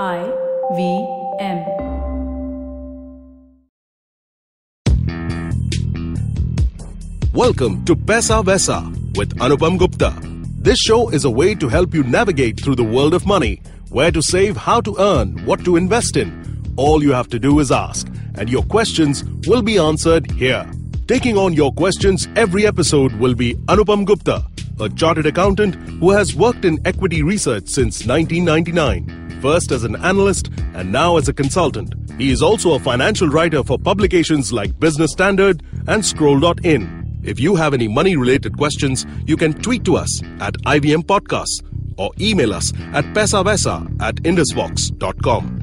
I V M. Welcome to Paisa Vaisa with Anupam Gupta. This show is a way to help you navigate through the world of money, where to save, how to earn, what to invest in. All you have to do is ask, and your questions will be answered here. Taking on your questions every episode will be Anupam Gupta, a chartered accountant who has worked in equity research since 1999, first as an analyst and now as a consultant. He is also a financial writer for publications like Business Standard and Scroll.in. If you have any money related questions, you can tweet to us at IVM Podcasts or email us at paisavaisa at indusvox.com.